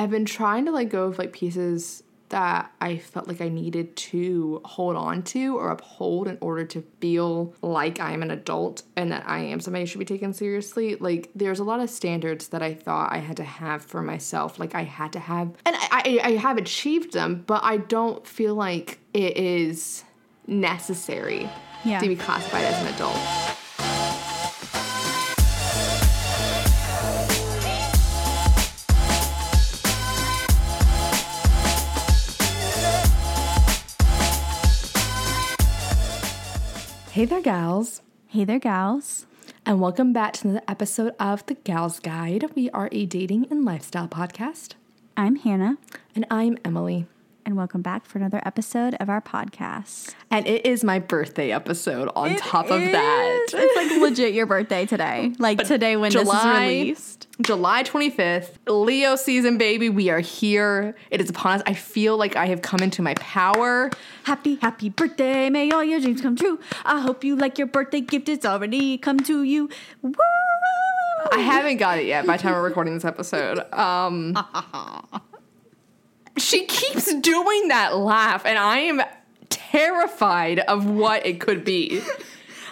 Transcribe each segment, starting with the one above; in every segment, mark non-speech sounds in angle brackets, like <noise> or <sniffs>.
I've been trying to like go with like pieces that I felt like I needed to hold on to or uphold in order to feel like I am an adult and that I am somebody who should be taken seriously. Like there's a lot of standards that I thought I had to have for myself. Like I had to have and I, I, I have achieved them, but I don't feel like it is necessary Yeah. to be classified as an adult. Hey there, gals, Hey there, gals. and welcome back to another episode of The Gals Guide. We are a dating and lifestyle podcast, I'm Hannah, and I'm Emily. and welcome back for another episode of our podcast. And it is my birthday episode on top of that. It's like legit your birthday today. Like today when this is released. July 25th, Leo season, baby. We are here. It is upon us. I feel like I have come into my power. Happy, happy birthday. May all your dreams come true. I hope you like your birthday gift. It's already come to you. Woo! I haven't got it yet by the time we're recording this episode. Um, <laughs> she keeps doing that laugh, and I am terrified of what it could be.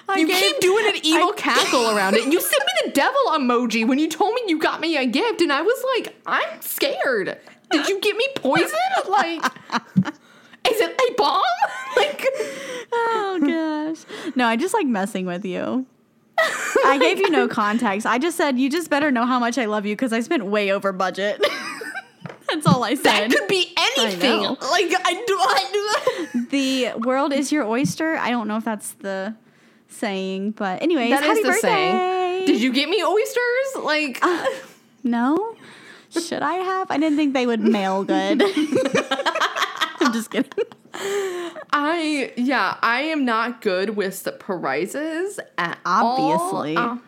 I you gave- keep doing an evil I- <laughs> cackle around it. You sent me the devil emoji when you told me you got me a gift, and I was like, I'm scared. Did you get me poison? <laughs> Like, is it a bomb? <laughs> Like, Oh gosh. No, I just like messing with you. I gave you no context. I just said you just better know how much I love you because I spent way over budget. That's all I said. that could be anything. know. Like, I do, I do. the world is your oyster. I don't know if that's the saying, but anyways, That is happy the birthday. saying. Did you get me oysters? Like, No. Should I have? I didn't think they would mail good. <laughs> I'm just kidding. I yeah, I am not good with surprises at Obviously. all.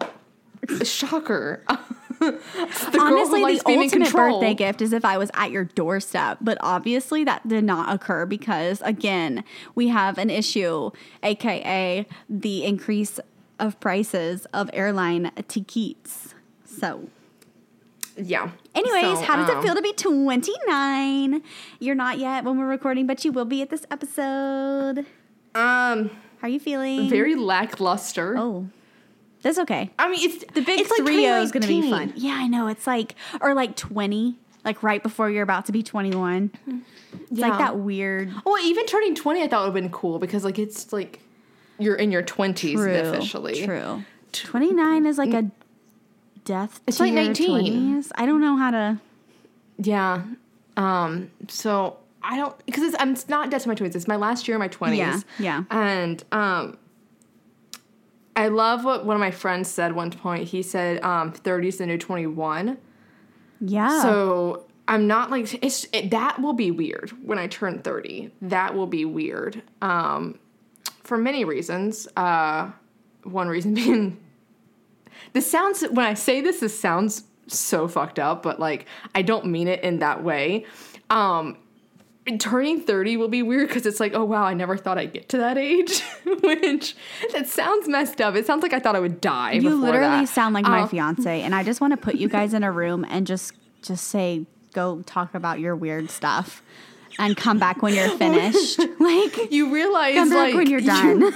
Uh, shocker. <laughs> the Honestly, the ultimate control. birthday gift is if I was at your doorstep. But obviously, that did not occur because, again, we have an issue, aka the increase of prices of airline tickets. So, Yeah. anyways, So, how does um, it feel to be 29? You're not yet when we're recording, but you will be at this episode. Um, How are you feeling? very lackluster. Oh, that's okay. I mean, it's The big it's like three is going to be fun. Yeah, I know. It's like, or like 20, like right before you're about to be 21. It's Yeah. like that weird. Well, even turning twenty, I thought would have been cool because like it's like you're in your twenties officially. True. 29 is like a death It's to like 19. 20s. I don't know how to. Yeah. Um. So I don't because it's, I'm it's not dead to my twenties. It's my last year of my twenties. Yeah, yeah. And um, I love what one of my friends said one point. He said, um, 30's the new 21. Yeah. So I'm not like it's it, that will be weird when I turn 30. That will be weird. Um, for many reasons. Uh, one reason <laughs> being this sounds when I say this, this sounds so fucked up, but like I don't mean it in that way. Um, turning 30 will be weird because it's like, oh wow, I never thought I'd get to that age. <laughs> Which that sounds messed up. It sounds like I thought I would die. you literally that. sound like my Uh, fiance, and I just want to put you guys in a room and just just say, go talk about your weird stuff. And come back when you're <laughs> finished. <laughs> like, You realize come back like when you're done.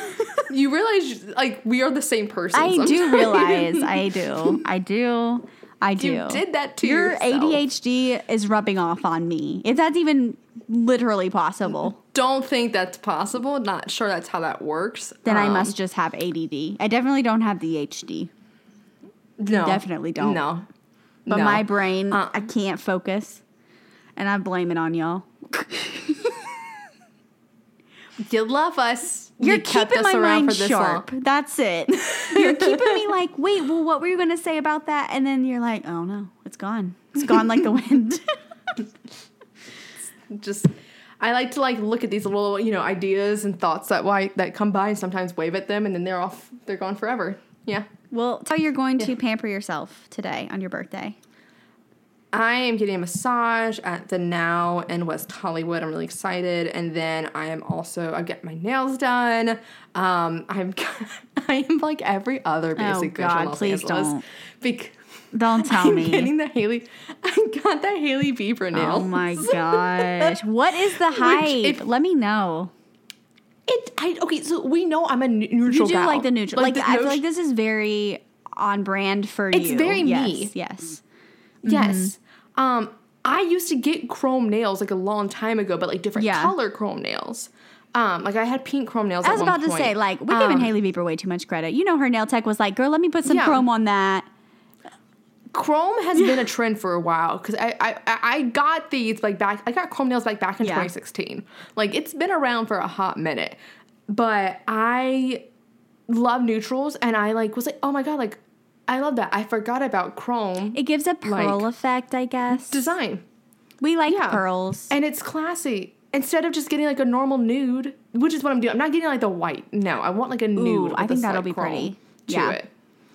You, realize like we are the same person. I do realize. I do. I do. I do. You did that to Your yourself. ADHD is rubbing off on me. If that's even literally possible, Don't think that's possible. Not sure that's how that works. then I Um, must just have ADD. I definitely don't have the HD, no, definitely don't. No, but No. my brain, Uh, I can't focus, and I blame it on y'all. <laughs> you love us. You're You kept keeping us my around mind for this sharp. long. That's it. <laughs> You're keeping me like, wait, well, what were you going to say about that? And then you're like, oh no, it's gone. It's gone like the wind. <laughs> Just, I like to like look at these little you know ideas and thoughts that why that come by and sometimes wave at them and then they're off. They're gone forever. Yeah. well, tell you're going to pamper yourself today on your birthday. I am getting a massage at the Now in West Hollywood. I'm really excited, and then I am also I get my nails done. Um, I'm <laughs> I am like every other basic bitch Oh, God, in Los please Angeles. don't. Bec- Don't <laughs> tell I'm me. getting the Hailey. <laughs> I got that Hailey Bieber nail. Oh my gosh. What is the hype? Let me know. It. I okay. So we know I'm a neutral. You do gal. like the neutral. Like, the I feel like this is very on brand for you. It's very yes, me. Yes. Yes. Mm-hmm. Um, I used to get chrome nails like a long time ago, but like different Yeah. color chrome nails. Um, like I had pink chrome nails. I was about to point. say, like, we're giving Um, Hailey Bieber way too much credit. You know, her nail tech was like, girl, let me put some Yeah. chrome on that. Chrome has been a trend for a while because I, I I- I got these like back I got chrome nails like back in Yeah. 2016. Like it's been around for a hot minute, but I love neutrals and I like was like oh my god like I love that I forgot about chrome It gives a pearl Like- effect, I guess. design we like Yeah. pearls. and it's classy instead of just getting like a normal nude, which is what I'm doing. I'm not getting like the white. No, I want like a nude. I think that'll be pretty. Yeah. it.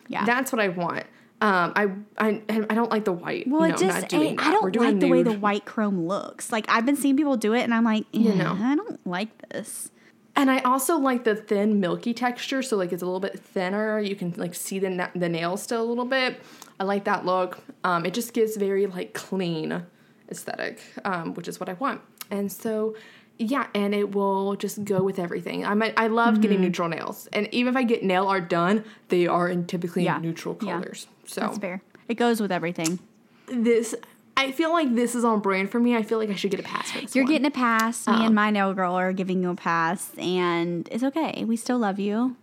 Yeah. That's what I want. Um, I I I don't like the white. well, no, it just, not doing I. I don't like the way the white chrome looks. Like, I've been seeing people do it, and I'm like, You "Eh, know. I don't like this. And I also like the thin, milky texture. So like it's a little bit thinner. You can like see the na- the nails still a little bit. I like that look. Um, it just gives very like clean aesthetic, um, which is what I want. And so, yeah, and it will just go with everything. I might, I love Mm-hmm. getting neutral nails, and even if I get nail art done, they are in typically Yeah. neutral Yeah. colors. So That's fair. It goes with everything. this, I feel like this is on brand for me. I feel like I should get a pass for this. You're one. getting a pass. Me Um, and my nail girl are giving you a pass, and it's okay. We still love you.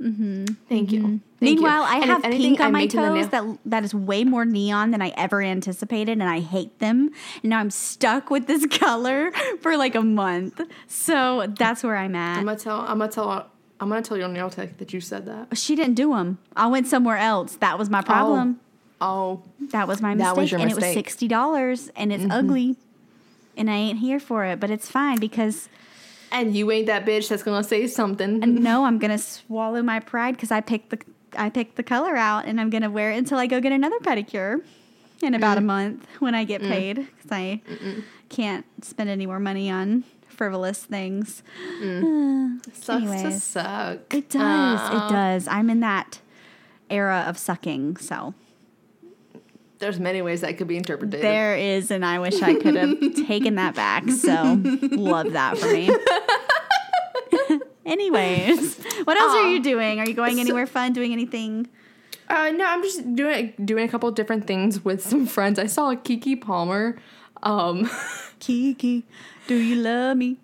Thank you. Thank you. Mm-hmm. Meanwhile, I have pink on I'm my toes that that is way more neon than I ever anticipated, and I hate them. And now I'm stuck with this <laughs> color for like a month. So that's where I'm at. I'm gonna tell. I'm gonna tell. I'm gonna tell your nail tech that you said that. she didn't do them. I went somewhere else. That was my problem. Oh, Oh, that was my That mistake, was your and it was. Mm-hmm. sixty dollars, and it's ugly. And I ain't here for it, but it's fine because and you ain't that bitch that's gonna say something. And no, <laughs> I'm gonna swallow my pride because I picked the I picked the color out, and I'm gonna wear it until I go get another pedicure in about Mm. a month when I get paid because I can't spend any more money on frivolous things. Uh, Sucks to suck. it does. It does. I'm in that era of sucking, so There's many ways that could be interpreted. there is, and I wish I could have <laughs> taken that back. So love that for me. Anyways, what else are you doing? Are you going So- anywhere fun? Doing anything? Uh, no, I'm just doing doing a couple different things with some friends. I saw Keke Palmer. Um, <laughs> Kiki, do you love me?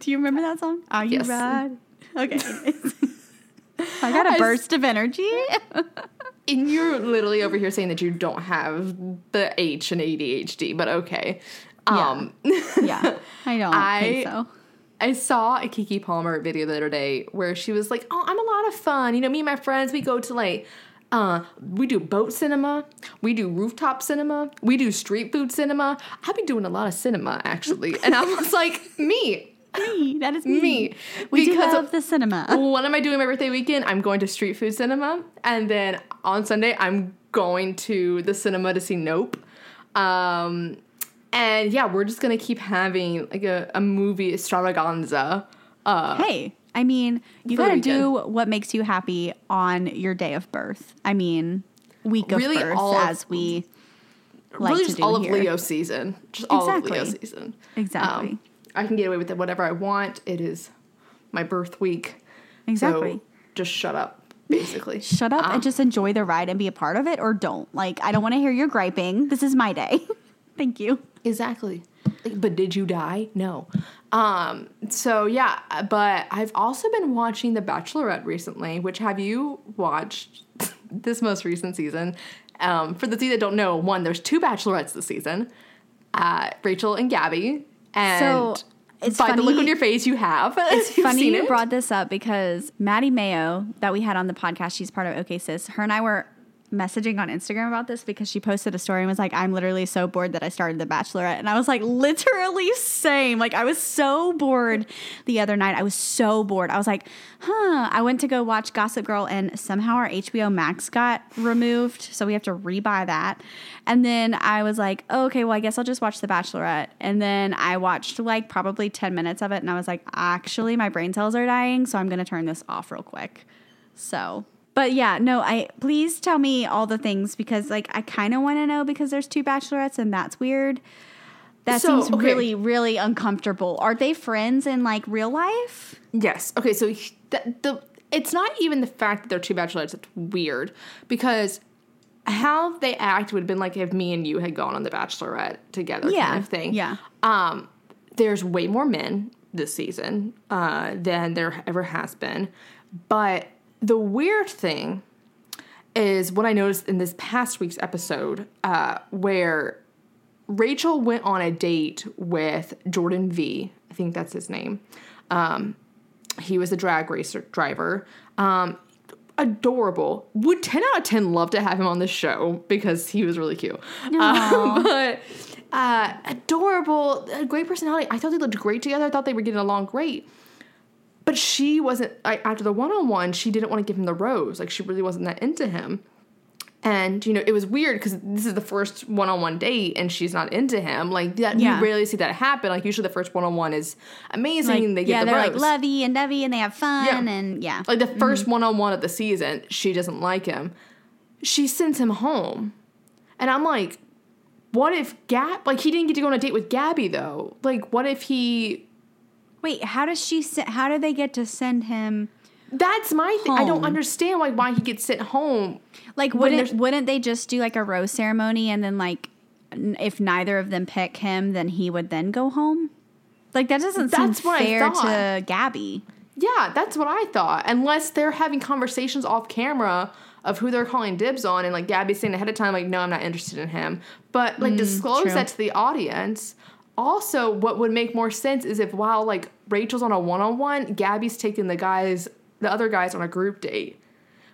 do you remember that song? Are you Yes. right? Okay. <laughs> I got a burst of energy. And you're literally over here saying that you don't have the H and ADHD, but okay. Um, <laughs> yeah, I don't I- think so. I saw a Keke Palmer video the other day where she was like, "Oh, I'm a lot of fun. You know, me and my friends, we go to like, uh, we do boat cinema, we do rooftop cinema, we do street food cinema. I've been doing a lot of cinema actually." And I was like, "Me, Me, that is me. me." We do Because love the cinema. what am I doing my birthday weekend? I'm going to street food cinema, and then on Sunday I'm going to the cinema to see Nope. Um, and yeah, we're just gonna keep having like a, a movie extravaganza. Uh, Hey, I mean, you gotta do what makes you happy on your day of birth. I mean, week of Really birth, all of- as we like really to just do all of here. Leo season. Just all of Leo season. Exactly. Um, I can get away with it whatever I want. It is my birth week. Exactly. So just shut up, basically. <laughs> Shut up Um, and just enjoy the ride and be a part of it, or don't. Like, I don't want to hear your griping. This is my day. <laughs> Thank you. Exactly. But did you die? No. Um, so yeah, but I've also been watching The Bachelorette recently, which have you watched <laughs> this most recent season? Um, for the of you that don't know, one, there's two bachelorettes this season. Uh, Rachel and Gabby. And So, it's by the look on your face you have. <laughs> It's funny you it. brought this up because Maddie Mayo, that we had on the podcast, she's part of OK Sis. Her and I were messaging on Instagram about this because she posted a story and was like, I'm literally so bored that I started The Bachelorette. And I was like, literally same. Like, I was so bored the other night. I was so bored. I was like, huh. I went to go watch Gossip Girl and somehow our HBO Max got removed. So we have to rebuy that. And then I was like, oh, okay, well, I guess I'll just watch The Bachelorette. And then I watched like probably 10 minutes of it and I was like, actually, my brain cells are dying. So I'm going to turn this off real quick. So, but yeah, no, I please tell me all the things because like I kind of want to know because there's two bachelorettes and that's weird. That So, seems okay. really, really uncomfortable. Are they friends in like real life? Yes. Okay. So he- the, the it's not even the fact that they're two bachelorettes that's weird because how they act would have been like if me and you had gone on the Bachelorette together, Yeah, kind of thing. yeah. Um, there's way more men this season uh, than there ever has been, but the weird thing is what I noticed in this past week's episode, uh, where Rachel went on a date with Jordan V. I think that's his name. Um, he was a drag racer driver. Um, adorable. Would 10 out of 10 love to have him on the show because he was really cute. Uh, <laughs> but uh, adorable, a great personality. I thought they looked great together. I thought they were getting along great. But she wasn't, like, after the one on one, she didn't want to give him the rose. Like, she really wasn't that into him. And you know, it was weird because this is the first one-on-one date, and she's not into him. Like that, Yeah. you rarely see that happen. Like usually, the first one-on-one is amazing. Like, and they get yeah, the they're rose. like lovey and dovey and they have fun Yeah. and yeah. Like the mm-hmm. 1st one-on-one of the season, she doesn't like him. She sends him home, and I'm like, what if Gab? Like he didn't get to go on a date with Gabby though. Like what if he? Wait, how does she? se- How do they get to send him? That's my thing. I don't understand like why he gets sent home. Like, wouldn't wouldn't they just do like a rose ceremony and then like, n- if neither of them pick him, then he would then go home? Like that doesn't That's seem fair to Gabby. Yeah, that's what I thought. Unless they're having conversations off camera of who they're calling dibs on, and like Gabby's saying ahead of time, like, no, I'm not interested in him. But like mm, disclose true. that to the audience. Also, what would make more sense is if while like Rachel's on a one on one, Gabby's taking the guys, the other guys on a group date.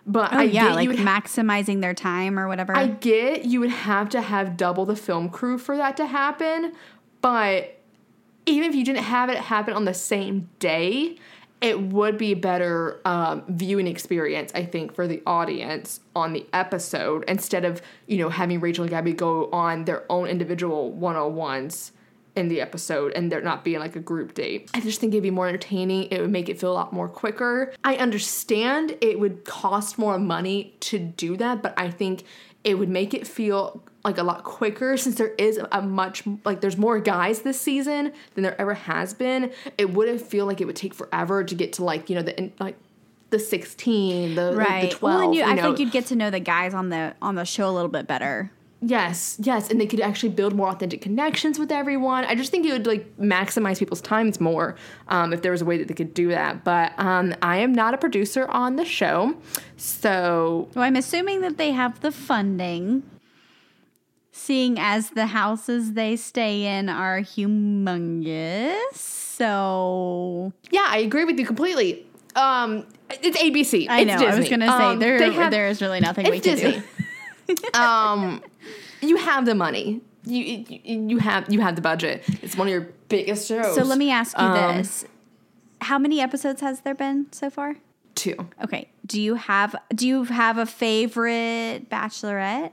But Oh I yeah, get like you would maximizing their time or whatever. I get you would have to have double the film crew for that to happen, but even if you didn't have it happen on the same day, it would be a better um, viewing experience, I think, for the audience on the episode instead of you know having Rachel and Gabby go on their own individual one on ones in the episode and there not being like a group date. I just think it'd be more entertaining. It would make it feel a lot more quicker. I understand it would cost more money to do that, but I think it would make it feel like a lot quicker since there is a much like there's more guys this season than there ever has been. It wouldn't feel like it would take forever to get to like, you know, the like the 16, the like, right. the 12, well, and you, you I think you'd get to know the guys on the on the show a little bit better. Yes, yes, and they could actually build more authentic connections with everyone. I just think it would like maximize people's times more um, if there was a way that they could do that. But um, I am not a producer on the show, so Well, I'm assuming that they have the funding, seeing as the houses they stay in are humongous. So yeah, I agree with you completely. Um, it's ABC. I It's know. I was gonna say Um, there have- there is really nothing we can Disney. do. <laughs> um, you have the money. You, you you have you have the budget. It's one of your biggest shows. So let me ask you Um, this: How many episodes has there been so far? Two. Okay. Do you have Do you have a favorite Bachelorette?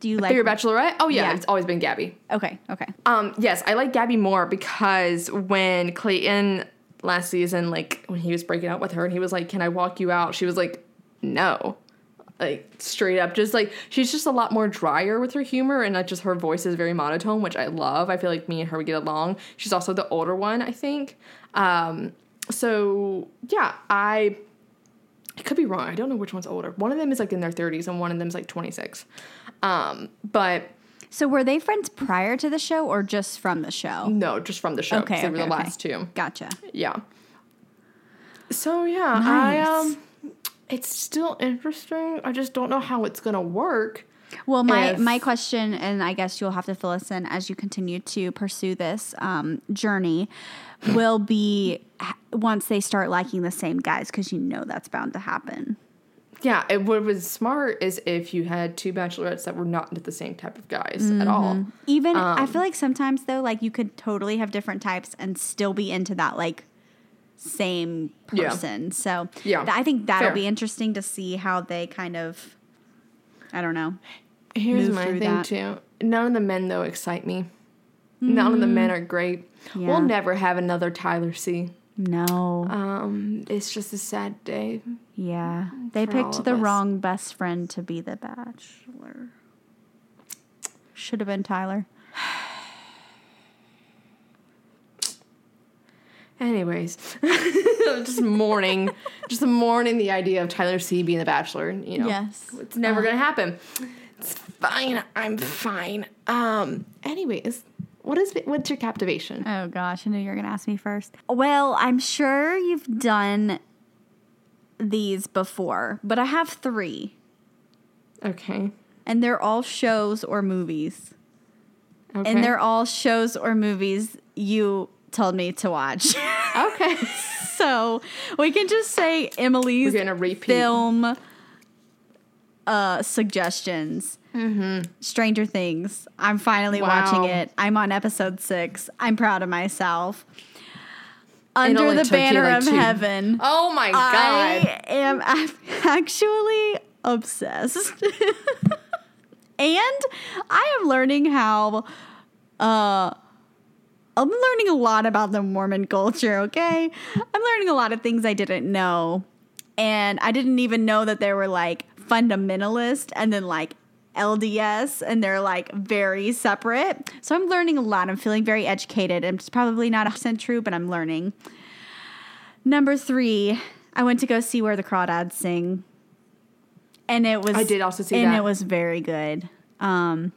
Do you like? Favorite Bachelorette? Oh yeah, Yeah. it's always been Gabby. Okay. Okay. Um, yes, I like Gabby more because when Clayton last season, like when he was breaking up with her and he was like, Can I walk you out? She was like, No. Like straight up, just like she's just a lot more drier with her humor and like just her voice is very monotone, which I love. I feel like me and her would get along. She's also the older one, I think. Um, so yeah, I I could be wrong. I don't know which one's older. One of them is like in their 30s and one of them's like 26. Um, but So were they friends prior to the show or just from the show? no, just from the show. Okay, they were the okay. last two. Gotcha. Yeah. So yeah, I um it's still interesting. I just don't know how it's gonna work. Well, my If- my question, and I guess you'll have to fill us in as you continue to pursue this um, journey, will be once they start liking the same guys, because you know that's bound to happen. Yeah, it would was smart is if you had two bachelorettes that were not into the same type of guys at all. Even I Um, feel like sometimes though, like you could totally have different types and still be into that like same Yeah. person. So Yeah, th- I think that'll fair. be interesting to see how they kind of. I don't know. Here's my thing that. too. None of the men though excite me. None of the men are great. Yeah. We'll never have another Tyler C. No. Um, it's just a sad day. yeah. They picked the us. wrong best friend to be the bachelor. Should have been Tyler. Anyways, <laughs> just mourning, just mourning the idea of Tyler C being the Bachelor. You know, Yes. it's never gonna happen. It's fine. I'm fine. Um. Anyways, what is what's your captivation? Oh gosh, I knew you were going to ask me first. Well, I'm sure you've done these before, but I have 3 Okay. and they're all shows or movies. Okay. And they're all shows or movies you told me to watch. okay. <laughs> so, we can just say Emily's We're gonna repeat. film uh suggestions. Stranger Things. I'm finally Mm-hmm. Wow. watching it. I'm on episode six. I'm proud of myself. Under the banner like, of two- heaven. Oh my god. I am <laughs> actually obsessed. <laughs> and I am learning how uh I'm learning a lot about the Mormon culture, okay? I'm learning a lot of things I didn't know. And I didn't even know that there were like fundamentalist and then like LDS and they're like very separate. So I'm learning a lot. I'm feeling very educated. It's probably not 100% true, but I'm learning. Number three, I went to go see Where the Crawdads Sing. And it was I did also see and that. it was very good. Um,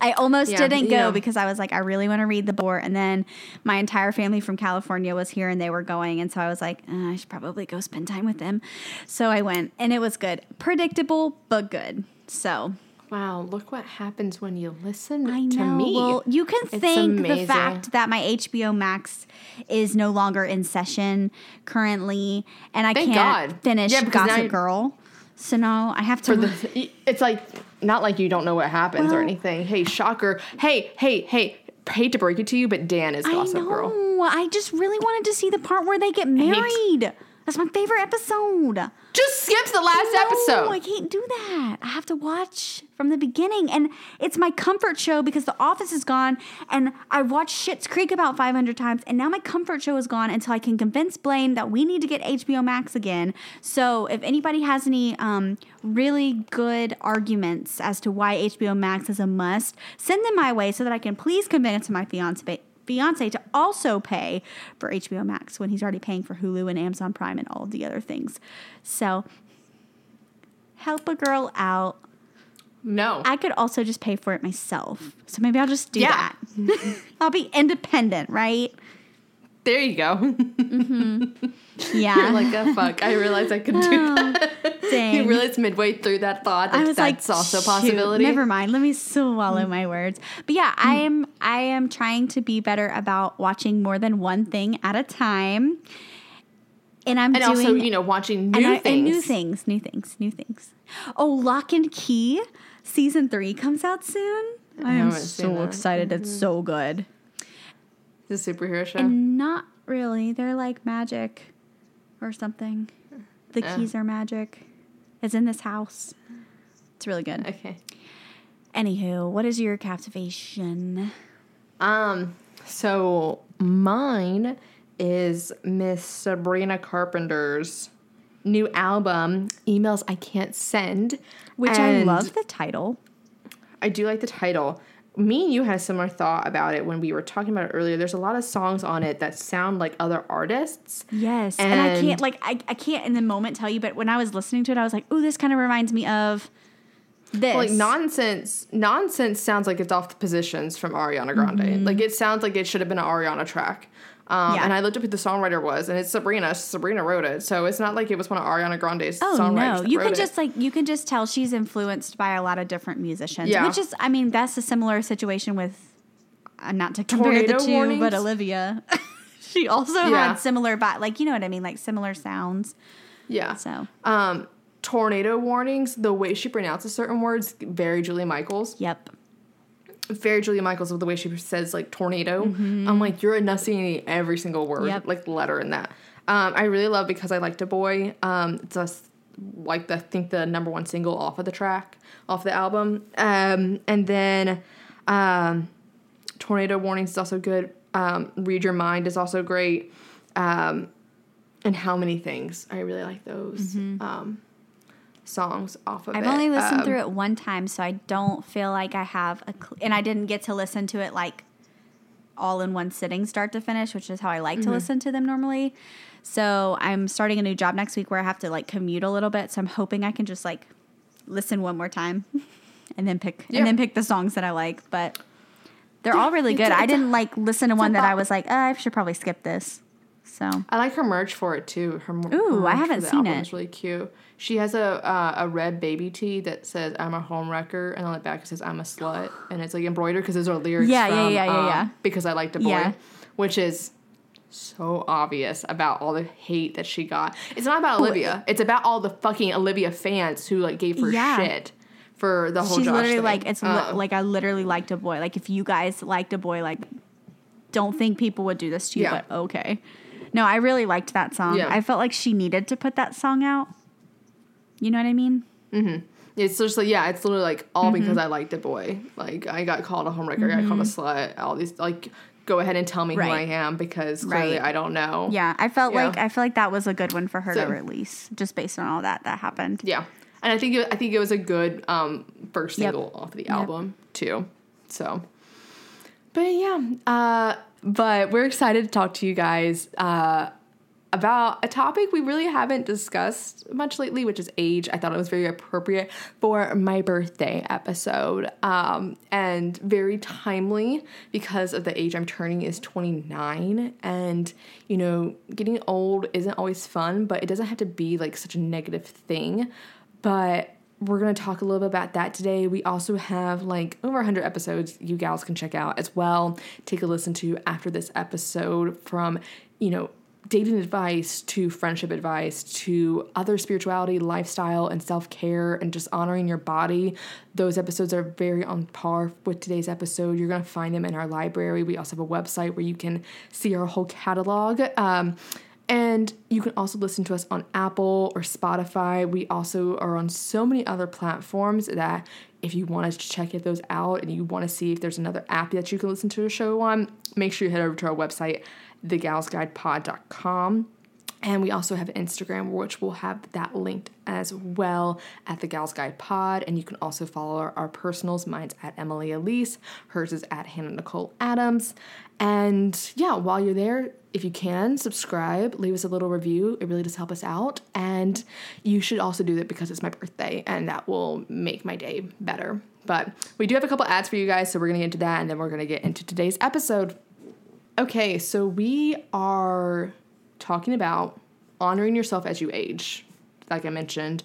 I almost Yeah, didn't go know. because I was like, I really want to read the book. And then my entire family from California was here and they were going. And so I was like, uh, I should probably go spend time with them. So I went and it was good. Predictable, but good. So Wow, look what happens when you listen I to know. me. Well, you can It's thank the fact that my HBO Max is no longer in session currently. And I Thank can't God. finish Yeah, Gossip Girl. So now I have to. the <laughs> it's like not like you don't know what happens or anything. Hey, shocker. Hey, hey, hey. Hate to break it to you, but Dan is I Gossip know. Girl. I just really wanted to see the part where they get married. That's my favorite episode. Just skips the last No, episode. I can't do that. I have to watch from the beginning. And it's my comfort show because The Office is gone. And I've watched Schitt's Creek about 500 times. And now my comfort show is gone until I can convince Blaine that we need to get HBO Max again. So if anybody has any um, really good arguments as to why HBO Max is a must, send them my way so that I can please convince my fiance fiance to also pay for HBO Max when he's already paying for Hulu and Amazon Prime and all of the other things. So help a girl out. no. I could also just pay for it myself. So maybe I'll just do Yeah. that. <laughs> I'll be independent, right? There you go. Mm-hmm. <laughs> Yeah. You're like, oh, fuck. I realized I could do oh, that. <laughs> Dang. you realized midway through that thought that I was that's like, also a possibility. Never mind. Let me swallow mm. my words. But yeah, I mm. am I am trying to be better about watching more than one thing at a time. And I'm And doing also, you know, watching new I- things. and new things, new things, new things. Oh, Lock and Key season three comes out soon. I, am haven't seen so excited. It's mm-hmm. so good. A superhero show. And not really. They're like magic or something. The Yeah. keys are magic. It's in this house. It's really good. okay. Anywho, what is your captivation? Um, so mine is Miss Sabrina Carpenter's new album, Emails I Can't Send. Which I love the title. I do like the title. Me and you had a similar thought about it when we were talking about it earlier. There's a lot of songs on it that sound like other artists. Yes. And, I can't like I, I can't in the moment tell you, but when I was listening to it, I was like, oh, this kind of reminds me of this. Like nonsense, nonsense sounds like it's off the positions from Ariana Grande. Mm-hmm. Like it sounds like it should have been an Ariana track. Um. Yeah. And I looked up who the songwriter was, and it's Sabrina. Sabrina wrote it, so it's not like it was one of Ariana Grande's Oh songwriters. no! You can it. just like you can just tell she's influenced by a lot of different musicians. Yeah. Which is, I mean, that's a similar situation with, uh, not to compare Tornado the two, warnings? but Olivia. <laughs> she also Yeah. had similar, but like you know what I mean, like similar sounds. yeah. So Um, tornado warnings. The way she pronounces certain words, very Julia Michaels. yep. Very Julia Michaels with the way she says like tornado. I'm like you're enunciating every single word, Mm-hmm. Yep. like letter in that. Um, I really love because I liked a boy. Um, it's just like the I think the number one single off of the track, off the album. Um, and then um, tornado warnings is also good. Um, Read your mind is also great. um, and how many things. I really like those um, songs off of Mm-hmm. I've only listened Um, through it one time, so I don't feel like I have a, cl- and I didn't get to listen to it like all in one sitting, start to finish, which is how I like Mm-hmm. to listen to them normally. So I'm starting a new job next week where I have to like commute a little bit. So I'm hoping I can just like listen one more time, <laughs> and then pick Yeah. and then pick the songs that I like. But they're all really good. I didn't like listen to one that I was like, oh, I should probably skip this. So I like her merch for it too. Her, Ooh, I haven't seen it. is really cute. She has a uh, a red baby tee that says "I'm a home wrecker," and on the back it says "I'm a slut," and it's like embroidered because those are lyrics. Yeah, yeah, from, yeah, yeah, um, yeah. Because I liked a boy, Yeah. which is so obvious about all the hate that she got. It's not about Olivia. It's about all the fucking Olivia fans who like gave her Yeah. shit for the whole. she's Josh literally thing. like it's li- Uh, like I literally liked a boy. Like if you guys liked a boy, like don't think people would do this to you, Yeah. but okay. No, I really liked that song. Yeah. I felt like she needed to put that song out. You know what I mean? Mm-hmm. It's just like yeah, it's literally like all Mm-hmm. because I liked a boy. Like I got called a homewrecker, I got called a slut. All these like go ahead and tell me who I am because clearly Right. I don't know. Yeah, I felt Yeah. like I feel like that was a good one for her So- to release, just based on all that that happened. Yeah. And I think it, I think it was a good um first Yep. single off the album too. So But yeah, uh but we're excited to talk to you guys uh about a topic we really haven't discussed much lately, which is age. I thought it was very appropriate for my birthday episode um, and very timely because of the age I'm turning is 29. And, you know, getting old isn't always fun, but it doesn't have to be like such a negative thing. But we're going to talk a little bit about that today. We also have like over 100 episodes you gals can check out as well. Take a listen to after this episode from, you know, dating advice to friendship advice to other spirituality, lifestyle, and self care, and just honoring your body. Those episodes are very on par with today's episode. You're going to find them in our library. We also have a website where you can see our whole catalog. Um, and you can also listen to us on Apple or Spotify. We also are on so many other platforms that if you wanted to check those out and you want to see if there's another app that you can listen to a show on, make sure you head over to our website, thegalsguidepod.com. And we also have Instagram, which we'll have that linked as well at the Gals Guide Pod. And you can also follow our, our personals. Mine's at Emily Aleece, hers is at Hannah Nicole Adams. And yeah, while you're there, if you can, subscribe, leave us a little review. It really does help us out. And you should also do that because it's my birthday, and that will make my day better. But we do have a couple ads for you guys, so we're gonna get into that, and then we're gonna get into today's episode. Okay, so we are talking about honoring yourself as you age, like I mentioned.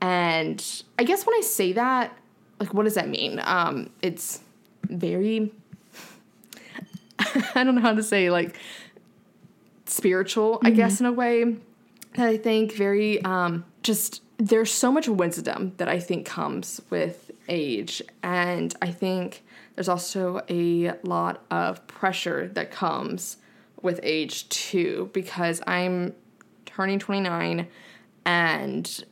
And I guess when I say that, like, what does that mean? Um, it's very, <laughs> I don't know how to say, like, spiritual, I guess, in a way that I think very, um, just, there's so much wisdom that I think comes with age. And I think there's also a lot of pressure that comes with age too, because I'm turning 29 and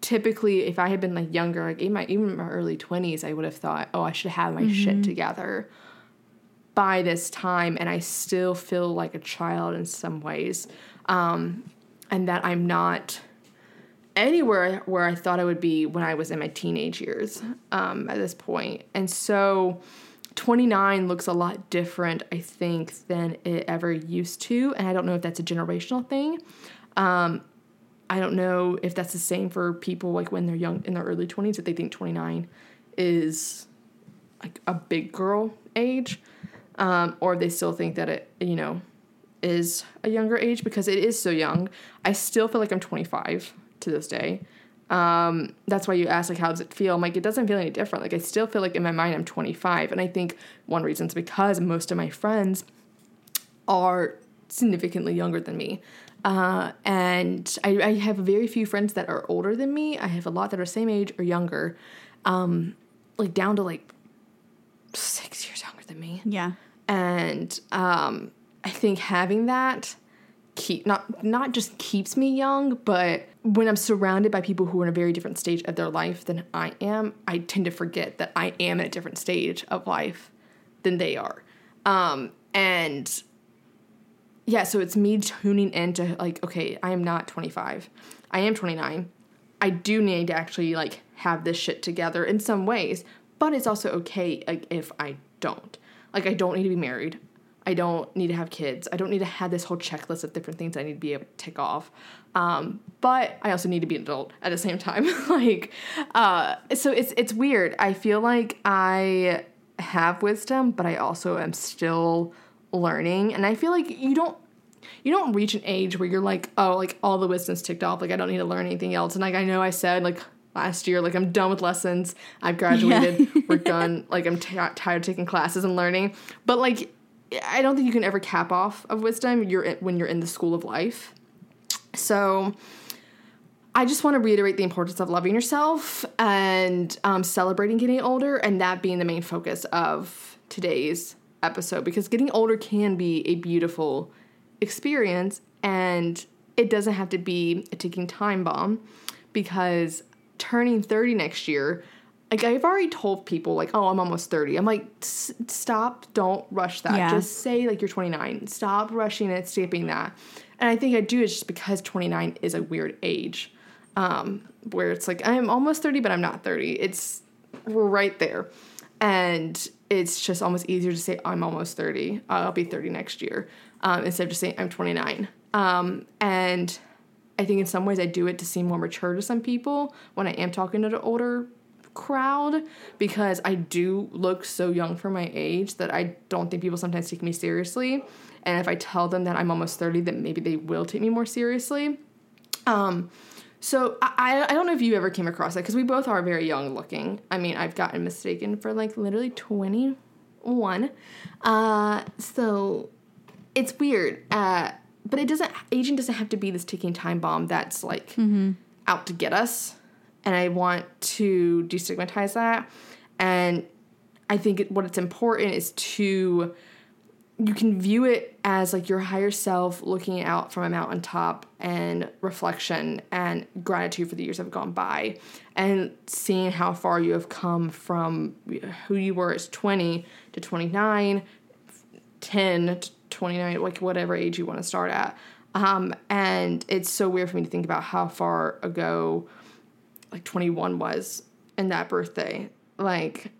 typically if I had been like younger, like in my even my early 20s, I would have thought, oh, I should have my shit together by this time and I still feel like a child in some ways. Um, and that I'm not anywhere where I thought I would be when I was in my teenage years um, at this point. And so 29 looks a lot different, I think, than it ever used to. And I don't know if that's a generational thing. Um, I don't know if that's the same for people like when they're young in their early 20s, if they think 29 is like a big girl age, um, or they still think that it, you know, is a younger age because it is so young. I still feel like I'm 25 to this day. Um, that's why you ask like how does it feel? I'm like it doesn't feel any different. Like I still feel like in my mind I'm 25, and I think one reason is because most of my friends are significantly younger than me. Uh, and I, I have very few friends that are older than me. I have a lot that are same age or younger, um, like down to like six years younger than me Yeah. And um, I think having that keep not not just keeps me young, but when I'm surrounded by people who are in a very different stage of their life than I am, I tend to forget that I am in a different stage of life than they are, um, and yeah, so it's me tuning into like, okay, I am not 25. I am 29. I do need to actually like have this shit together in some ways, but it's also okay like if I don't. Like I don't need to be married. I don't need to have kids. I don't need to have this whole checklist of different things I need to be able to tick off. Um, but I also need to be an adult at the same time. <laughs> like, uh, so it's it's weird. I feel like I have wisdom, but I also am still learning, and I feel like you don't you don't reach an age where you're like, oh, like all the wisdom's ticked off. Like I don't need to learn anything else. And like I know I said like last year, like I'm done with lessons. I've graduated. Yeah. <laughs> we're done. Like I'm t- tired of taking classes and learning. But like I don't think you can ever cap off of wisdom. You're when you're in the school of life. So. I just want to reiterate the importance of loving yourself and um, celebrating getting older, and that being the main focus of today's episode because getting older can be a beautiful experience and it doesn't have to be a ticking time bomb because turning 30 next year like I've already told people like oh I'm almost 30 I'm like stop don't rush that. Yeah. just say like you're 29 stop rushing it skipping that. And I think I do it just because 29 is a weird age um, where it's like I'm almost 30 but I'm not 30 it's we're right there. And it's just almost easier to say I'm almost 30 I'll be 30 next year um, instead of just saying I'm 29. Um, and I think in some ways I do it to seem more mature to some people when I am talking to the older crowd because I do look so young for my age that I don't think people sometimes take me seriously. And if I tell them that I'm almost 30, then maybe they will take me more seriously. Um, so I, I don't know if you ever came across that because we both are very young looking. I mean, I've gotten mistaken for like literally 21. Uh, so it's weird. Uh, but it doesn't aging doesn't have to be this ticking time bomb that's like mm-hmm. out to get us. And I want to destigmatize that. And I think it, what it's important is to you can view it as like your higher self looking out from a mountaintop and reflection and gratitude for the years that have gone by and seeing how far you have come from who you were as 20 to 29 10 to 29, like whatever age you want to start at. Um, and it's so weird for me to think about how far ago like 21 was in that birthday. Like,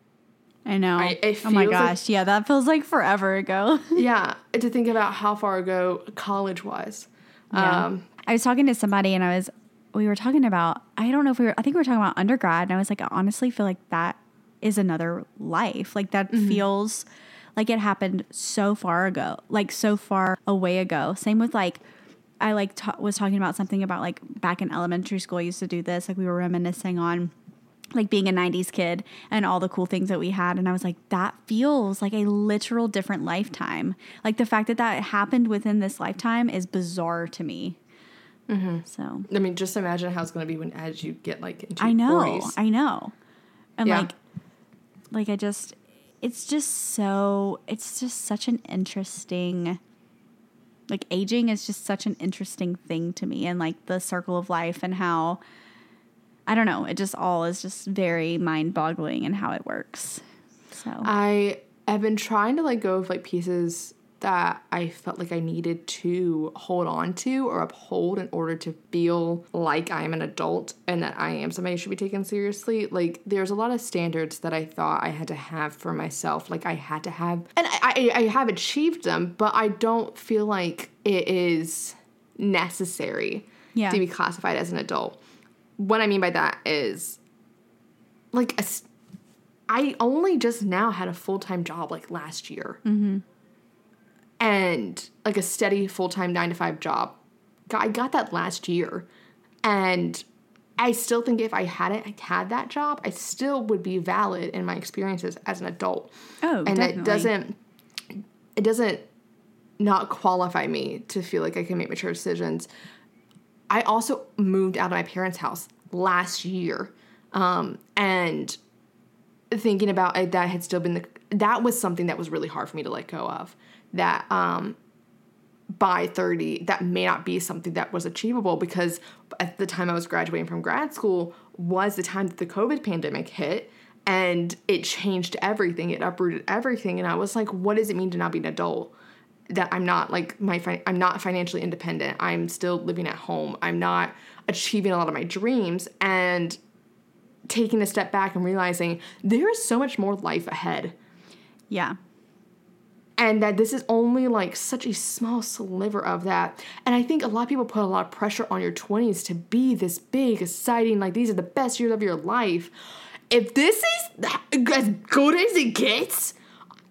I know. I, oh my gosh. Like, yeah, that feels like forever ago. <laughs> yeah. To think about how far ago college was. Yeah. Um, I was talking to somebody and I was, we were talking about, I don't know if we were, I think we were talking about undergrad. And I was like, I honestly feel like that is another life. Like that mm-hmm. feels like it happened so far ago, like so far away ago. Same with like, I like ta- was talking about something about like back in elementary school, I used to do this. Like we were reminiscing on like being a 90s kid and all the cool things that we had and i was like that feels like a literal different lifetime like the fact that that happened within this lifetime is bizarre to me mm-hmm. so i mean just imagine how it's going to be when as you get like into i know 40s. i know and yeah. like like i just it's just so it's just such an interesting like aging is just such an interesting thing to me and like the circle of life and how I don't know, it just all is just very mind-boggling and how it works. So I have been trying to like go with like pieces that I felt like I needed to hold on to or uphold in order to feel like I'm an adult and that I am somebody who should be taken seriously. Like, there's a lot of standards that I thought I had to have for myself. Like, I had to have, and I, I, I have achieved them, but I don't feel like it is necessary yeah. to be classified as an adult. What I mean by that is, like, a, I only just now had a full time job like last year. Mm-hmm and like a steady full time nine to five job. I got that last year. And I still think if I hadn't had that job, I still would be valid in my experiences as an adult. Oh, and definitely. it doesn't it doesn't not qualify me to feel like I can make mature decisions. I also moved out of my parents' house last year, um, and thinking about it, that had still been the that was something that was really hard for me to let go of that um, by 30 that may not be something that was achievable because at the time I was graduating from grad school was the time that the COVID pandemic hit and it changed everything. It uprooted everything. And I was like, what does it mean to not be an adult? that I'm not like my fi- I'm not financially independent. I'm still living at home. I'm not achieving a lot of my dreams and taking a step back and realizing there is so much more life ahead Yeah. And that this is only like such a small sliver of that. And I think a lot of people put a lot of pressure on your 20s to be this big, exciting, like these are the best years of your life. If this is as good as it gets,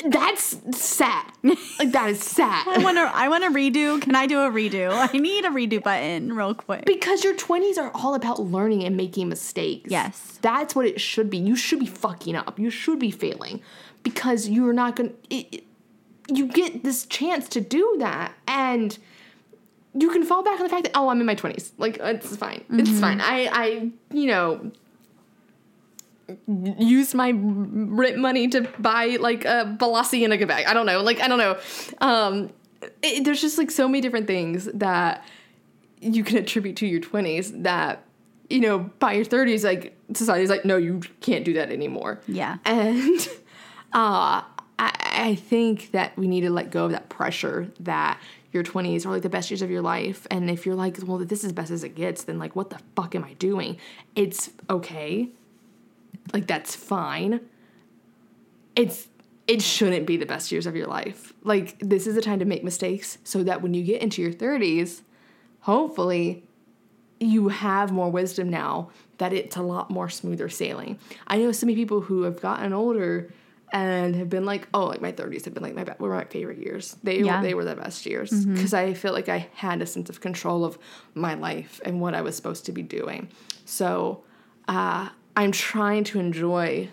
that's sad. like that is sad. I want to. I want to redo. Can I do a redo? I need a redo button real quick. Because your 20s are all about learning and making mistakes. Yes. That's what it should be. You should be fucking up. You should be failing because you're not going to. You get this chance to do that. And you can fall back on the fact that, oh, I'm in my 20s. Like, it's fine. It's fine. I, I, you know, use my rent money to buy like a Balenciaga bag. I don't know. Like, I don't know. Um, it, there's just like so many different things that you can attribute to your 20s that you know by your 30s like society's like no you can't do that anymore Yeah. and <laughs> uh I, think that we need to let go of that pressure that your 20s are like the best years of your life. And if you're like well this is best as it gets then like what the fuck am i doing? It's okay. Like that's fine. It's it shouldn't be the best years of your life. Like this is the time to make mistakes so that when you get into your 30s hopefully you have more wisdom now that it's a lot more smoother sailing. I know so many people who have gotten older and have been like, oh, like my 30s have been like my were my favorite years. They Yeah. were they were the best years because I feel like I had a sense of control of my life and what I was supposed to be doing. So uh, I'm trying to enjoy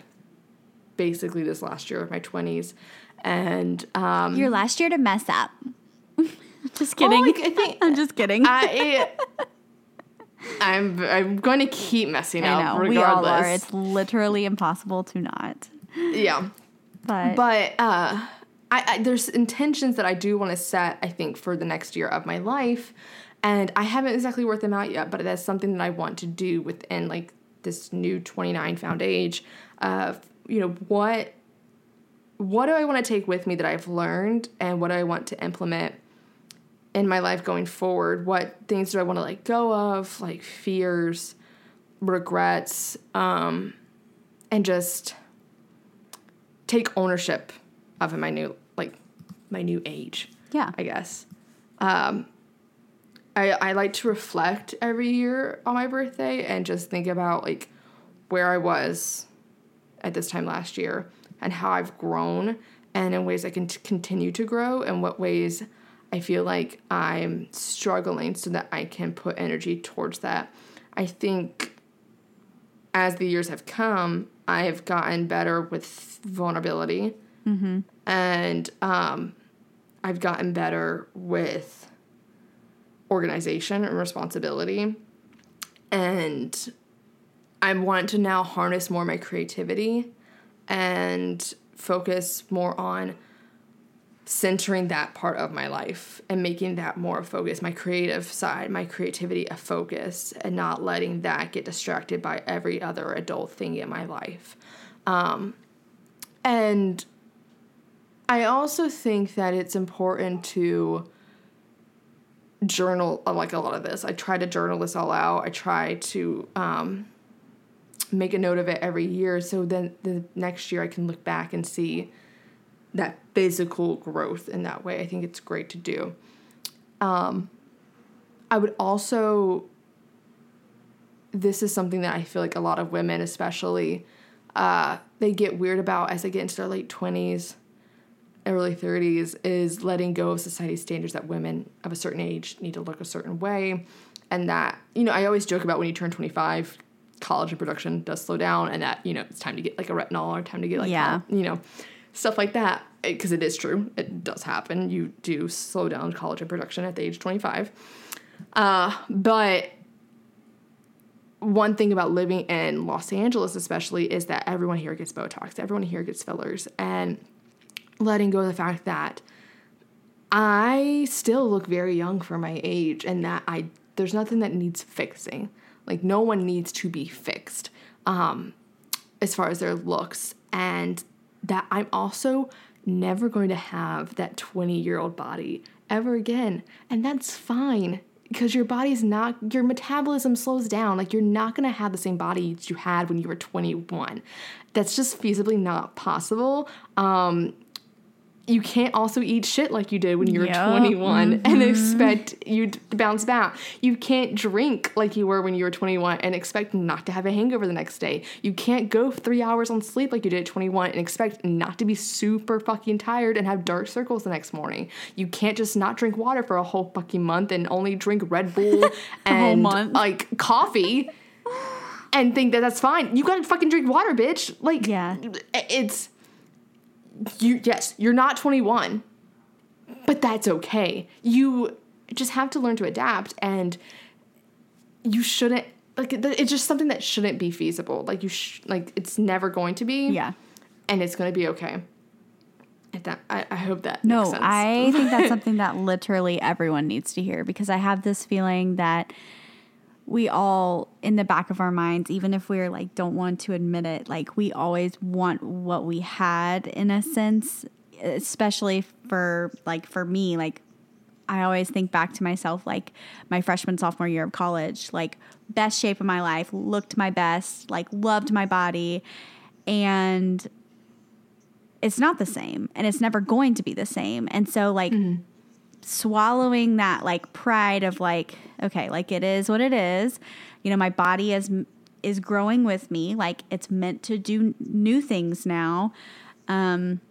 basically this last year of my 20s and um, Your last year to mess up. <laughs> just kidding. like, I think- <laughs> I'm just kidding. I I'm I'm going to keep messing I up know regardless. we all are. It's literally impossible to not. yeah. But, But uh, I, I there's intentions that I do want to set. I think for the next year of my life, and I haven't exactly worked them out yet. But that's something that I want to do within like this new 29 found age. You know what what do I want to take with me that I've learned, and what do I want to implement in my life going forward? What things do I want to let go of, like fears, regrets, um, and just take ownership of my new like my new age. yeah. I guess. Um, I I like to reflect every year on my birthday and just think about like where I was at this time last year and how I've grown and in ways I can t- continue to grow and what ways I feel like I'm struggling so that I can put energy towards that. I think as the years have come, I have gotten better with vulnerability and um, I've gotten better with organization and responsibility. And I want to now harness more my creativity and focus more on centering that part of my life and making that more a focus, my creative side, my creativity a focus, and not letting that get distracted by every other adult thing in my life. Um, and I also think that it's important to journal uh, like a lot of this. I try to journal this all out. I try to um, make a note of it every year so then the next year I can look back and see that physical growth in that way. I think it's great to do. Um, I would also, this is something that I feel like a lot of women, especially, uh, they get weird about as they get into their late 20s, early 30s, is letting go of society's standards that women of a certain age need to look a certain way. And that, you know, I always joke about when you turn 25, collagen production does slow down, and that, you know, it's time to get like a retinol or time to get like, Yeah. you know, stuff like that. Because it is true, it does happen. You do slow down collagen production at the age 25. Uh, but one thing about living in Los Angeles, especially, is that everyone here gets Botox, everyone here gets fillers, and letting go of the fact that I still look very young for my age, and that I there's nothing that needs fixing. Like no one needs to be fixed, um, as far as their looks, and that I'm also never going to have that 20 year old body ever again. And that's fine because your body's not, your metabolism slows down. Like, you're not going to have the same body you had when you were 21. That's just feasibly not possible. Um, you can't also eat shit like you did when you were Yep. 21 and mm-hmm. expect you to bounce back. You can't drink like you were when you were 21 and expect not to have a hangover the next day. You can't go three hours on sleep like you did at 21 and expect not to be super fucking tired and have dark circles the next morning. You can't just not drink water for a whole fucking month and only drink Red Bull <laughs> and month. like coffee. And think that that's fine. You gotta fucking drink water, bitch. Like, Yeah. it's you yes, you're not 21, but that's okay. You just have to learn to adapt and you shouldn't like it's just something that shouldn't be feasible. Like you sh- like it's never going to be. Yeah. And it's going to be okay. That I, I hope that No, makes sense. I think that's <laughs> something that literally everyone needs to hear because I have this feeling that we all in the back of our minds even if we're like don't want to admit it like we always want what we had in a sense especially for like for me like I always think back to myself like my freshman sophomore year of college like best shape of my life looked my best like loved my body and it's not the same and it's never going to be the same and so like mm-hmm. swallowing that like pride of like okay like it is what it is you know my body is is growing with me like it's meant to do new things now. Um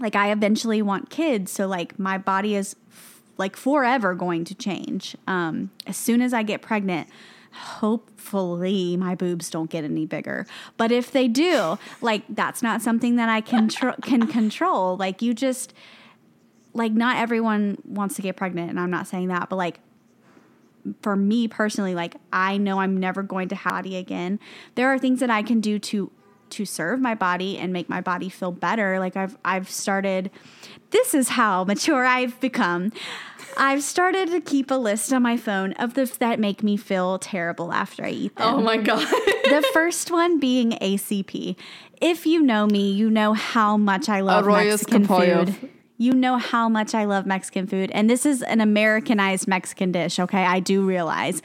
like i eventually want kids so like my body is f- like forever going to change. Um as soon as i get pregnant hopefully my boobs don't get any bigger. But if they do like that's not something that i can tr- <laughs> can control. Like you just like not everyone wants to get pregnant and i'm not saying that but like for me personally like i know i'm never going to have body again there are things that i can do to to serve my body and make my body feel better like i've i've started this is how mature i've become i've started to keep a list on my phone of the that make me feel terrible after i eat them Oh my god. <laughs> the first one being ACP. If you know me, you know how much I love Arroyos Mexican food. You know how much I love Mexican food. And this is an Americanized Mexican dish, okay? I do realize.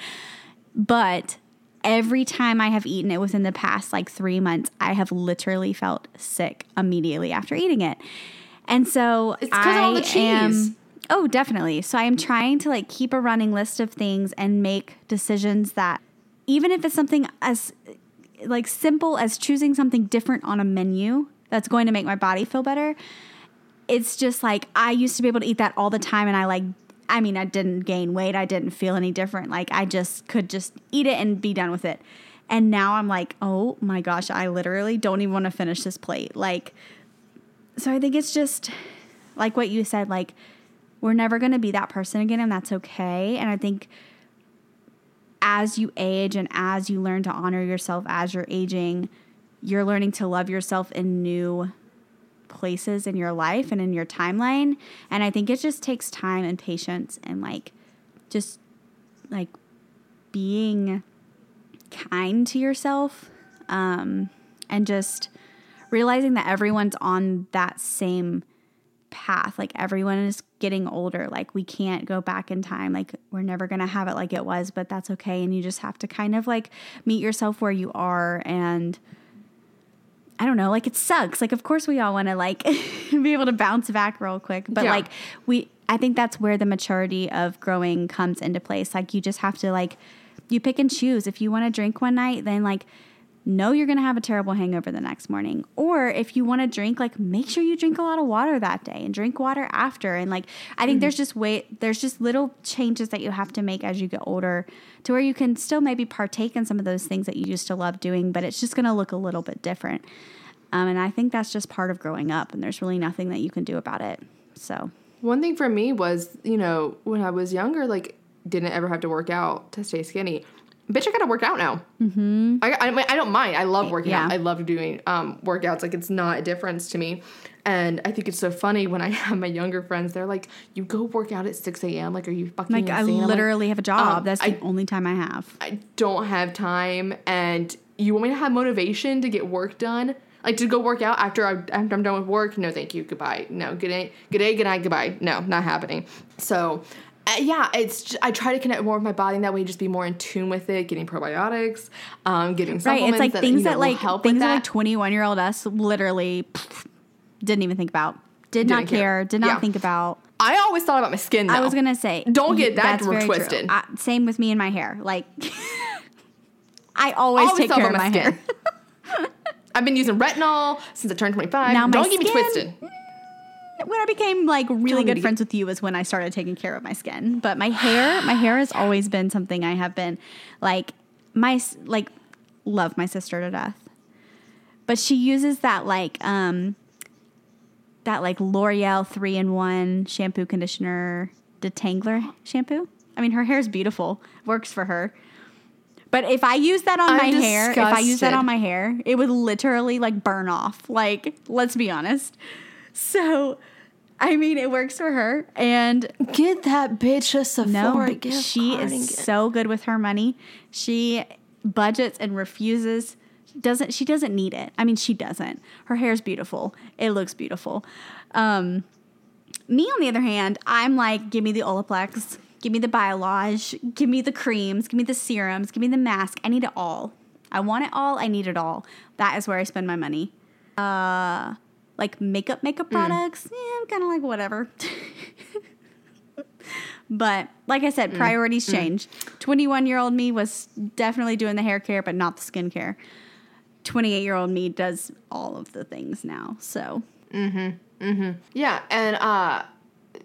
But every time I have eaten it within the past like three months, I have literally felt sick immediately after eating it. And so It's 'cause of all the I cheese. am Oh, definitely. So I am trying to like keep a running list of things and make decisions that even if it's something as like simple as choosing something different on a menu that's going to make my body feel better. It's just like I used to be able to eat that all the time and I like I mean I didn't gain weight, I didn't feel any different. Like I just could just eat it and be done with it. And now I'm like, "Oh my gosh, I literally don't even want to finish this plate." Like so I think it's just like what you said like we're never going to be that person again and that's okay. And I think as you age and as you learn to honor yourself as you're aging, you're learning to love yourself in new places in your life and in your timeline. And I think it just takes time and patience and like just like being kind to yourself um, and just realizing that everyone's on that same path. Like everyone is getting older. Like we can't go back in time. Like we're never going to have it like it was, but that's okay. And you just have to kind of like meet yourself where you are. And I don't know, like it sucks. Like, of course, we all want to like <laughs> be able to bounce back real quick. But Yeah. like we, I think that's where the maturity of growing comes into place. Like you just have to like, you pick and choose. If you want to drink one night, then like, know you're going to have a terrible hangover the next morning. Or if you want to drink, like make sure you drink a lot of water that day and drink water after. And like, I think there's just way, there's just little changes that you have to make as you get older to where you can still maybe partake in some of those things that you used to love doing, but it's just going to look a little bit different. Um, and I think that's just part of growing up, and there's really nothing that you can do about it. So, One thing for me was, you know, when I was younger, like, didn't ever have to work out to stay skinny. Bitch, I gotta work out now. Mm-hmm. I, I, I don't mind. I love working out. I love doing um, workouts. Like, it's not a difference to me. And I think it's so funny when I <laughs> have my younger friends, they're like, you go work out at 6 a.m. Like, are you fucking like, I insane? Like, literally have a job. um, that's the I- only time I have. I don't have time and you want me to have motivation to get work done, Like to go work out after, I, after I'm done with work. No, thank you. Goodbye. No, good day, good day, good night, goodbye. No, not happening. So, yeah, it's just, I try to connect more with my body in that way, just be more in tune with it. Getting probiotics, um, getting Right. supplements. It's like that, things you know, that like help with things that that. like 21 year old us literally pff, <sniffs> didn't even think about. Did not Didn't care. care. Did not Yeah. think about. I always thought about my skin. Though. I was gonna say, Don't get that that's very true. twisted. I- same with me and my hair. Like, <laughs> I always, Always take thought care of about my my hair. <laughs> I've been using retinol since I turned 25. Now my Don't get me skin- twisted. When I became like really good friends with you was when I started taking care of my skin. But my hair, my hair has always been something I have been like my like love my sister to death. But she uses that like um that like L'Oreal 3 in 1 shampoo conditioner detangler shampoo. I mean her hair is beautiful. Works for her. But if I use that on I'm my hair, if I use that on my hair, it would literally like burn off. Like, let's be honest. So, I mean, it works for her. And Get that bitch a Sephora no, gift she card is so good with her money. She budgets and refuses. Doesn't she doesn't need it? I mean, she doesn't. Her hair's beautiful. It looks beautiful. Um, me, on the other hand, I'm like, give me the Olaplex, give me the Biolage, give me the creams, give me the serums, give me the mask. I need it all. I want it all. I need it all. That is where I spend my money. Uh, like makeup, makeup products. Yeah, I'm kind of like whatever. <laughs> but like I said, priorities change. 21 year old me was definitely doing the hair care, but not the skincare. 28 year old me does all of the things now. So Mhm. Mhm. Yeah, and uh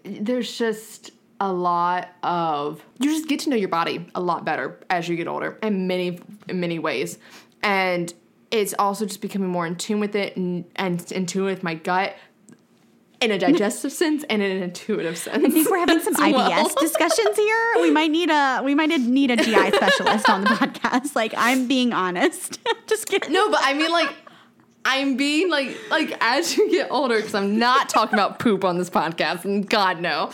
there's just a lot of you just get to know your body a lot better as you get older in many in many ways. And it's also just becoming more in tune with it and, and in tune with my gut in a digestive <laughs> sense and in an intuitive sense. I think we're having some <laughs> IBS well. <laughs> discussions here. We might need a we might need a GI specialist on the podcast. Like I'm being honest. Just kidding. No, but I mean like I'm being like like as you get older because I'm not talking about poop on this podcast and God no.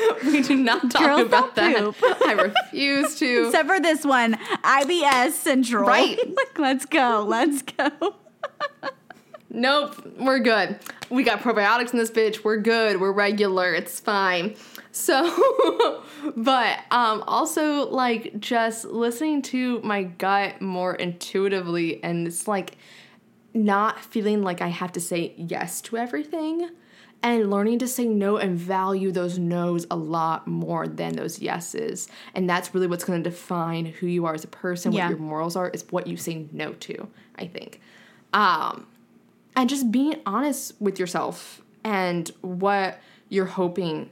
<laughs> we do not talk Girls about that. <laughs> I refuse to. <laughs> Except for this one, IBS central. Right. Like, let's go. Let's go. Nope, we're good. We got probiotics in this bitch. We're good. We're regular. It's fine. So, but um, also like just listening to my gut more intuitively, and it's like not feeling like I have to say yes to everything, and learning to say no and value those no's a lot more than those yeses. And that's really what's going to define who you are as a person, Yeah. what your morals are, is what you say no to. I think. Um, and just being honest with yourself and what you're hoping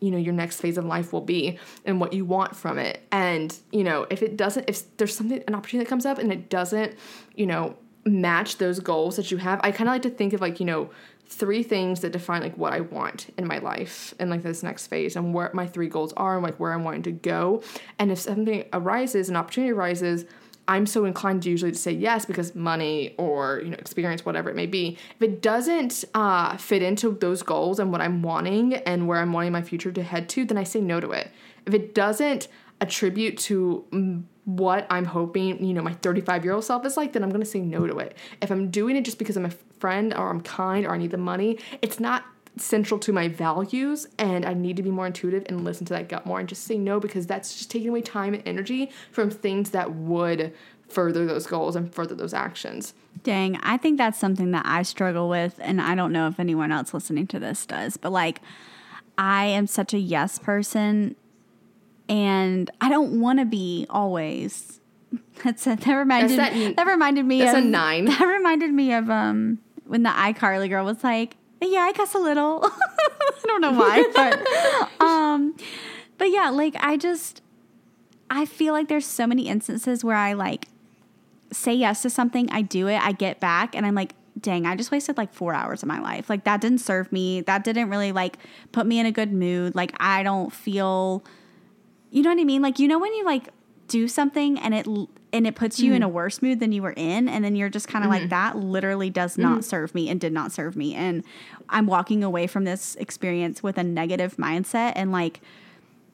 you know your next phase of life will be and what you want from it and you know if it doesn't if there's something an opportunity that comes up and it doesn't you know match those goals that you have i kind of like to think of like you know three things that define like what i want in my life and like this next phase and where my three goals are and like where i'm wanting to go and if something arises an opportunity arises I'm so inclined to usually to say yes because money or you know experience whatever it may be. If it doesn't uh, fit into those goals and what I'm wanting and where I'm wanting my future to head to, then I say no to it. If it doesn't attribute to what I'm hoping, you know, my 35 year old self is like, then I'm gonna say no to it. If I'm doing it just because I'm a friend or I'm kind or I need the money, it's not central to my values and I need to be more intuitive and listen to that gut more and just say no because that's just taking away time and energy from things that would further those goals and further those actions. Dang, I think that's something that I struggle with, and I don't know if anyone else listening to this does, but like, I am such a yes person, and I don't want to be always. <laughs> That's that reminded That's that, that- reminded me that's of a nine. <laughs> That reminded me of um when the iCarly girl was like, "Yeah, I cuss a little." <laughs> I don't know why, but um, but yeah, like I just I feel like there's so many instances where I like say yes to something, I do it, I get back, and I'm like, dang, I just wasted like four hours of my life. Like that didn't serve me. That didn't really like put me in a good mood. Like I don't feel, you know what I mean? Like you know when you like do something and it and it puts you in a mm. worse mood than you were in, and then you're just kind of like mm-hmm. that. Literally does not mm. serve me and did not serve me, and I'm walking away from this experience with a negative mindset and like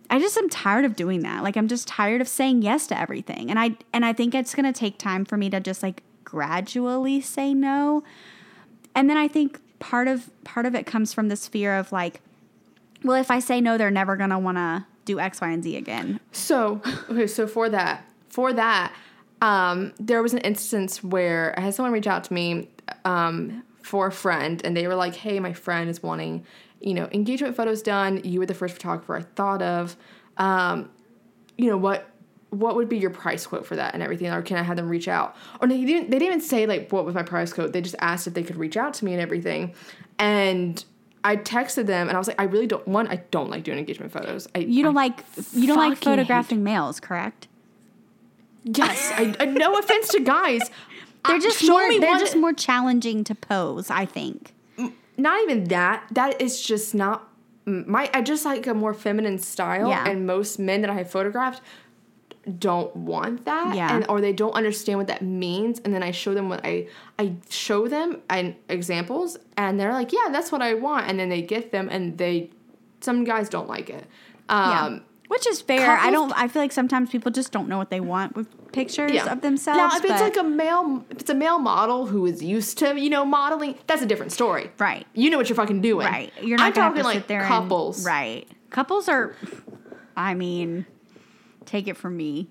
I just am tired of doing that. Like I'm just tired of saying yes to everything. And I and I think it's going to take time for me to just like gradually say no. And then I think part of part of it comes from this fear of like well, if I say no, they're never going to want to do X, Y, and Z again. So, okay, so for that, for that, um, there was an instance where I had someone reach out to me um, for a friend, and they were like, "Hey, my friend is wanting, you know, engagement photos done. You were the first photographer I thought of. Um, you know what?" What would be your price quote for that and everything, or can I have them reach out? Or they didn't. They didn't even say like what was my price quote. They just asked if they could reach out to me and everything, and I texted them and I was like, I really don't. One, I don't like doing engagement photos. I, You don't I like you don't like photographing males, correct? Yes, I, no offense to guys. <laughs> They're just show more they're just more challenging to pose, I think. not even that. That is just not my. I just like a more feminine style, Yeah. and most men that I have photographed don't want that, Yeah. and or they don't understand what that means. And then I show them what I I show them and examples, and they're like, yeah, that's what I want, and then they get them, and they some guys don't like it. Um, Which is fair. I don't I feel like sometimes people just don't know what they want with pictures yeah. of themselves. Now, if it's like a male, if it's a male model who is used to, you know, modeling, that's a different story. Right. You know what you're fucking doing. Right. You're not I'm talking like sit there couples. And, right. Couples are I mean, take it from me.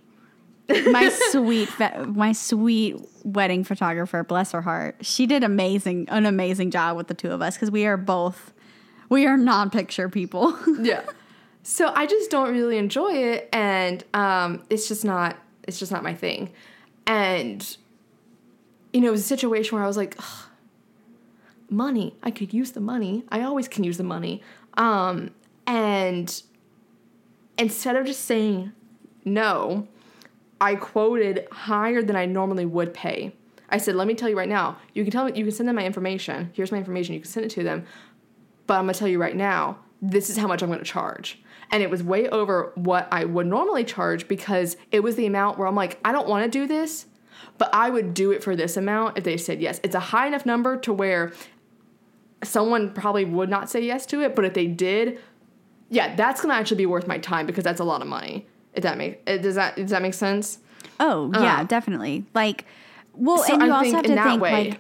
<laughs> My sweet my sweet wedding photographer, bless her heart. She did amazing an amazing job with the two of us cuz we are both we are non-picture people. <laughs> Yeah. So I just don't really enjoy it, and um, it's just not. It's just not my thing. And you know, it was a situation where I was like, money. I could use the money. I always can use the money. Um, and instead of just saying no, I quoted higher than I normally would pay. I said, "Let me tell you right now. You can tell me. You can send them my information. Here's my information. You can send it to them. But I'm gonna tell you right now. This is how much I'm gonna charge." And it was way over what I would normally charge because it was the amount where I'm like, I don't want to do this, but I would do it for this amount if they said yes. It's a high enough number to where someone probably would not say yes to it, but if they did, yeah, that's gonna actually be worth my time because that's a lot of money. If that make does that does that make sense? Oh yeah, Uh. definitely. Like, well, So and you I also have to think way- like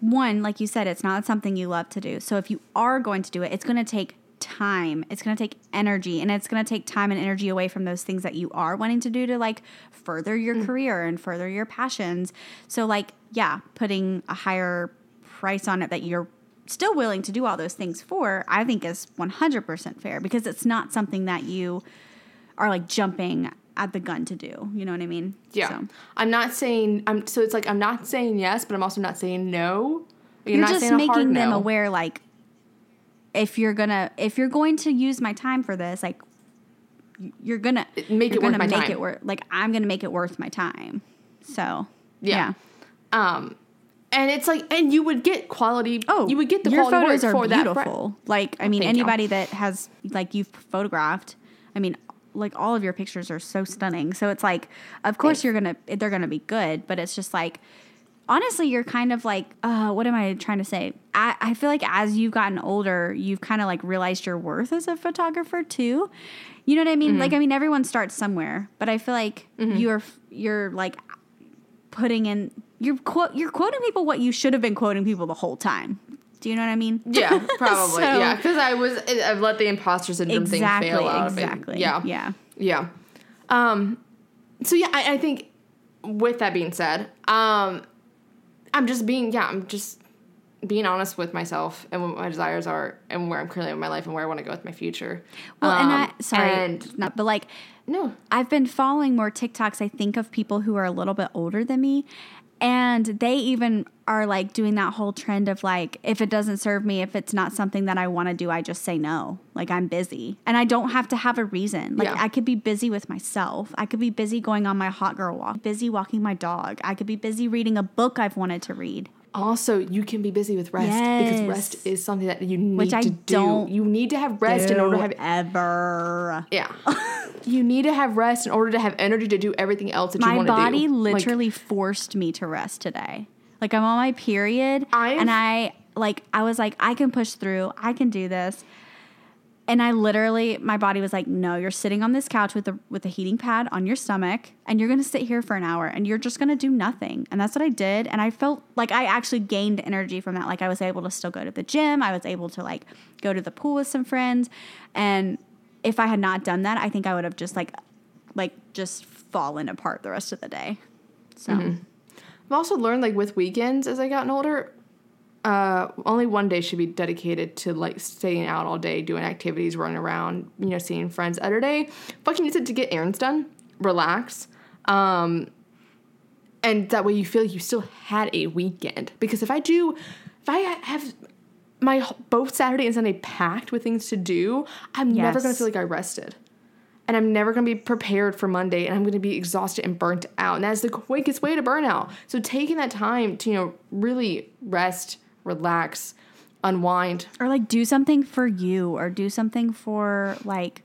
one, like you said, it's not something you love to do. So if you are going to do it, it's going to take time. It's going to take energy, and it's going to take time and energy away from those things that you are wanting to do to like further your Mm. career and further your passions. So like, yeah, putting a higher price on it that you're still willing to do all those things for, I think is 100% fair because it's not something that you are like jumping at the gun to do. You know what I mean? Yeah. So. I'm not saying I'm so it's like I'm not saying yes, but I'm also not saying no. you're not just saying a hard making them no. aware like if you're gonna if you're going to use my time for this like you're gonna Make you're it worth gonna my make time. it worth like i'm gonna make it worth my time so Yeah. Um and it's like and you would get quality oh you would get the your quality photos are for that beautiful like i mean thank you. anybody that has like you've photographed i mean like all of your pictures are so stunning. So it's like of course Thanks. you're gonna they're gonna be good but it's just like honestly you're kind of like uh what am i trying to say? I, I feel like as you've gotten older you've kind of like realized your worth as a photographer too. You know what i mean? Mm-hmm. like i mean everyone starts somewhere but i feel like you're you're like putting in you're quote you're quoting people what you should have been quoting people the whole time do you know what i mean Yeah, <laughs> probably. So- yeah, because I was I've let the imposter syndrome exactly thing fail out exactly of it. Yeah, yeah yeah. Um, so yeah, I, I think with that being said, um, I'm just being yeah, I'm just being honest with myself and what my desires are and where I'm currently in my life and where I want to go with my future. well and Um, i sorry and not but like no, I've been following more TikToks, I think, of people who are a little bit older than me. And they even are like doing that whole trend of like, if it doesn't serve me, if it's not something that I want to do, I just say no. Like, I'm busy. And I don't have to have a reason. Like, Yeah. I could be busy with myself. I could be busy going on my hot girl walk, busy walking my dog. I could be busy reading a book I've wanted to read. Also, you can be busy with rest because rest is something that you need Which I to do. you need to have rest in order to have ever. yeah. <laughs> you need to have rest in order to have energy to do everything else that you want to do. My body Like, literally forced me to rest today. Like I'm on my period I've- and I like I was like I can push through. I can do this. And I literally, my body was like, "No, you're sitting on this couch with a with a heating pad on your stomach, and you're gonna sit here for an hour, and you're just gonna do nothing." And that's what I did, and I felt like I actually gained energy from that. Like I was able to still go to the gym, I was able to like go to the pool with some friends, and if I had not done that, I think I would have just like, like just fallen apart the rest of the day. So mm-hmm. I've also learned like with weekends as I gotten older, uh, only one day should be dedicated to like staying out all day, doing activities, running around, you know, seeing friends. Other day, fucking use it to get errands done, relax, um, and that way you feel like you still had a weekend. Because if I do, if I have my both Saturday and Sunday packed with things to do, I'm never gonna feel like I rested and I'm never gonna be prepared for Monday, and I'm gonna be exhausted and burnt out. And that's the quickest way to burn out. So taking that time to you know really rest, relax, unwind. or like do something for you or do something for like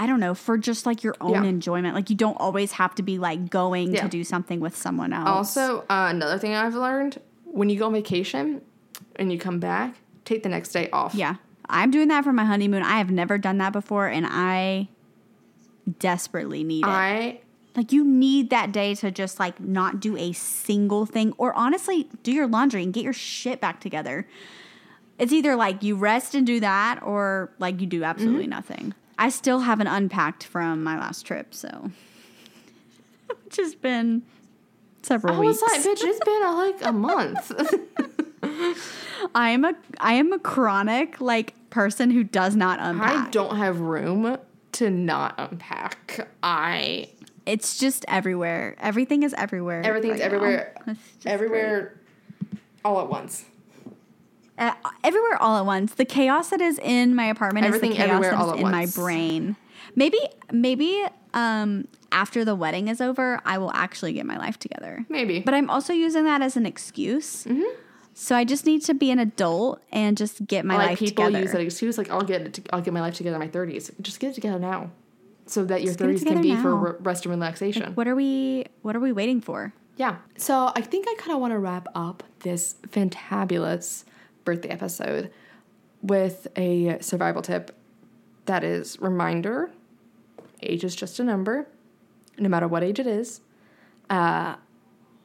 I don't know, for just like your own Yeah. enjoyment. Like you don't always have to be like going Yeah. to do something with someone else. Also, uh, another thing I've learned: when you go on vacation and you come back, take the next day off. yeah. I'm doing that for my honeymoon. I have never done that before and I desperately need it. I like you need that day to just like not do a single thing or honestly do your laundry and get your shit back together. It's either like you rest and do that or like you do absolutely Mm-hmm. nothing. I still haven't unpacked from my last trip, so <laughs> which has been several I weeks. was like, bitch, it's been uh, like a month. <laughs> I am a I am a chronic like person who does not unpack. I don't have room to not unpack. I It's just everywhere. Everything is everywhere. everything's right everywhere, just everywhere, all at once. uh, everywhere all at once. The chaos that is in my apartment Everything is the chaos everywhere that all is at in once. my brain. Maybe maybe um after the wedding is over, I will actually get my life together. Maybe, But I'm also using that as an excuse. Mm-hmm. So I just need to be an adult and just get my like life people together. People use that excuse, like I'll get it, to, I'll get my life together in my thirties. Just get it together now, so that your Just get it thirties can be together for re- rest and relaxation. What are we what are we waiting for? Yeah. So I think I kind of want to wrap up this fantabulous birthday episode with a survival tip that is reminder age is just a number, no matter what age it is. Uh,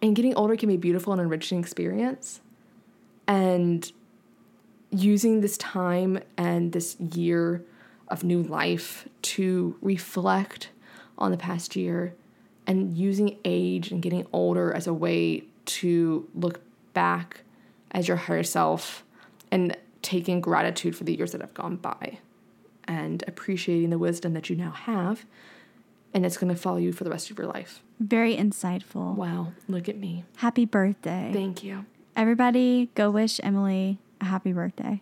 and getting older can be a beautiful and enriching experience. And using this time and this year of new life to reflect on the past year and using age and getting older as a way to look back as your higher self and taking gratitude for the years that have gone by and appreciating the wisdom that you now have and it's going to follow you for the rest of your life. Very insightful. Wow, look at me. Happy birthday. Thank you. Everybody go wish Emily a happy birthday.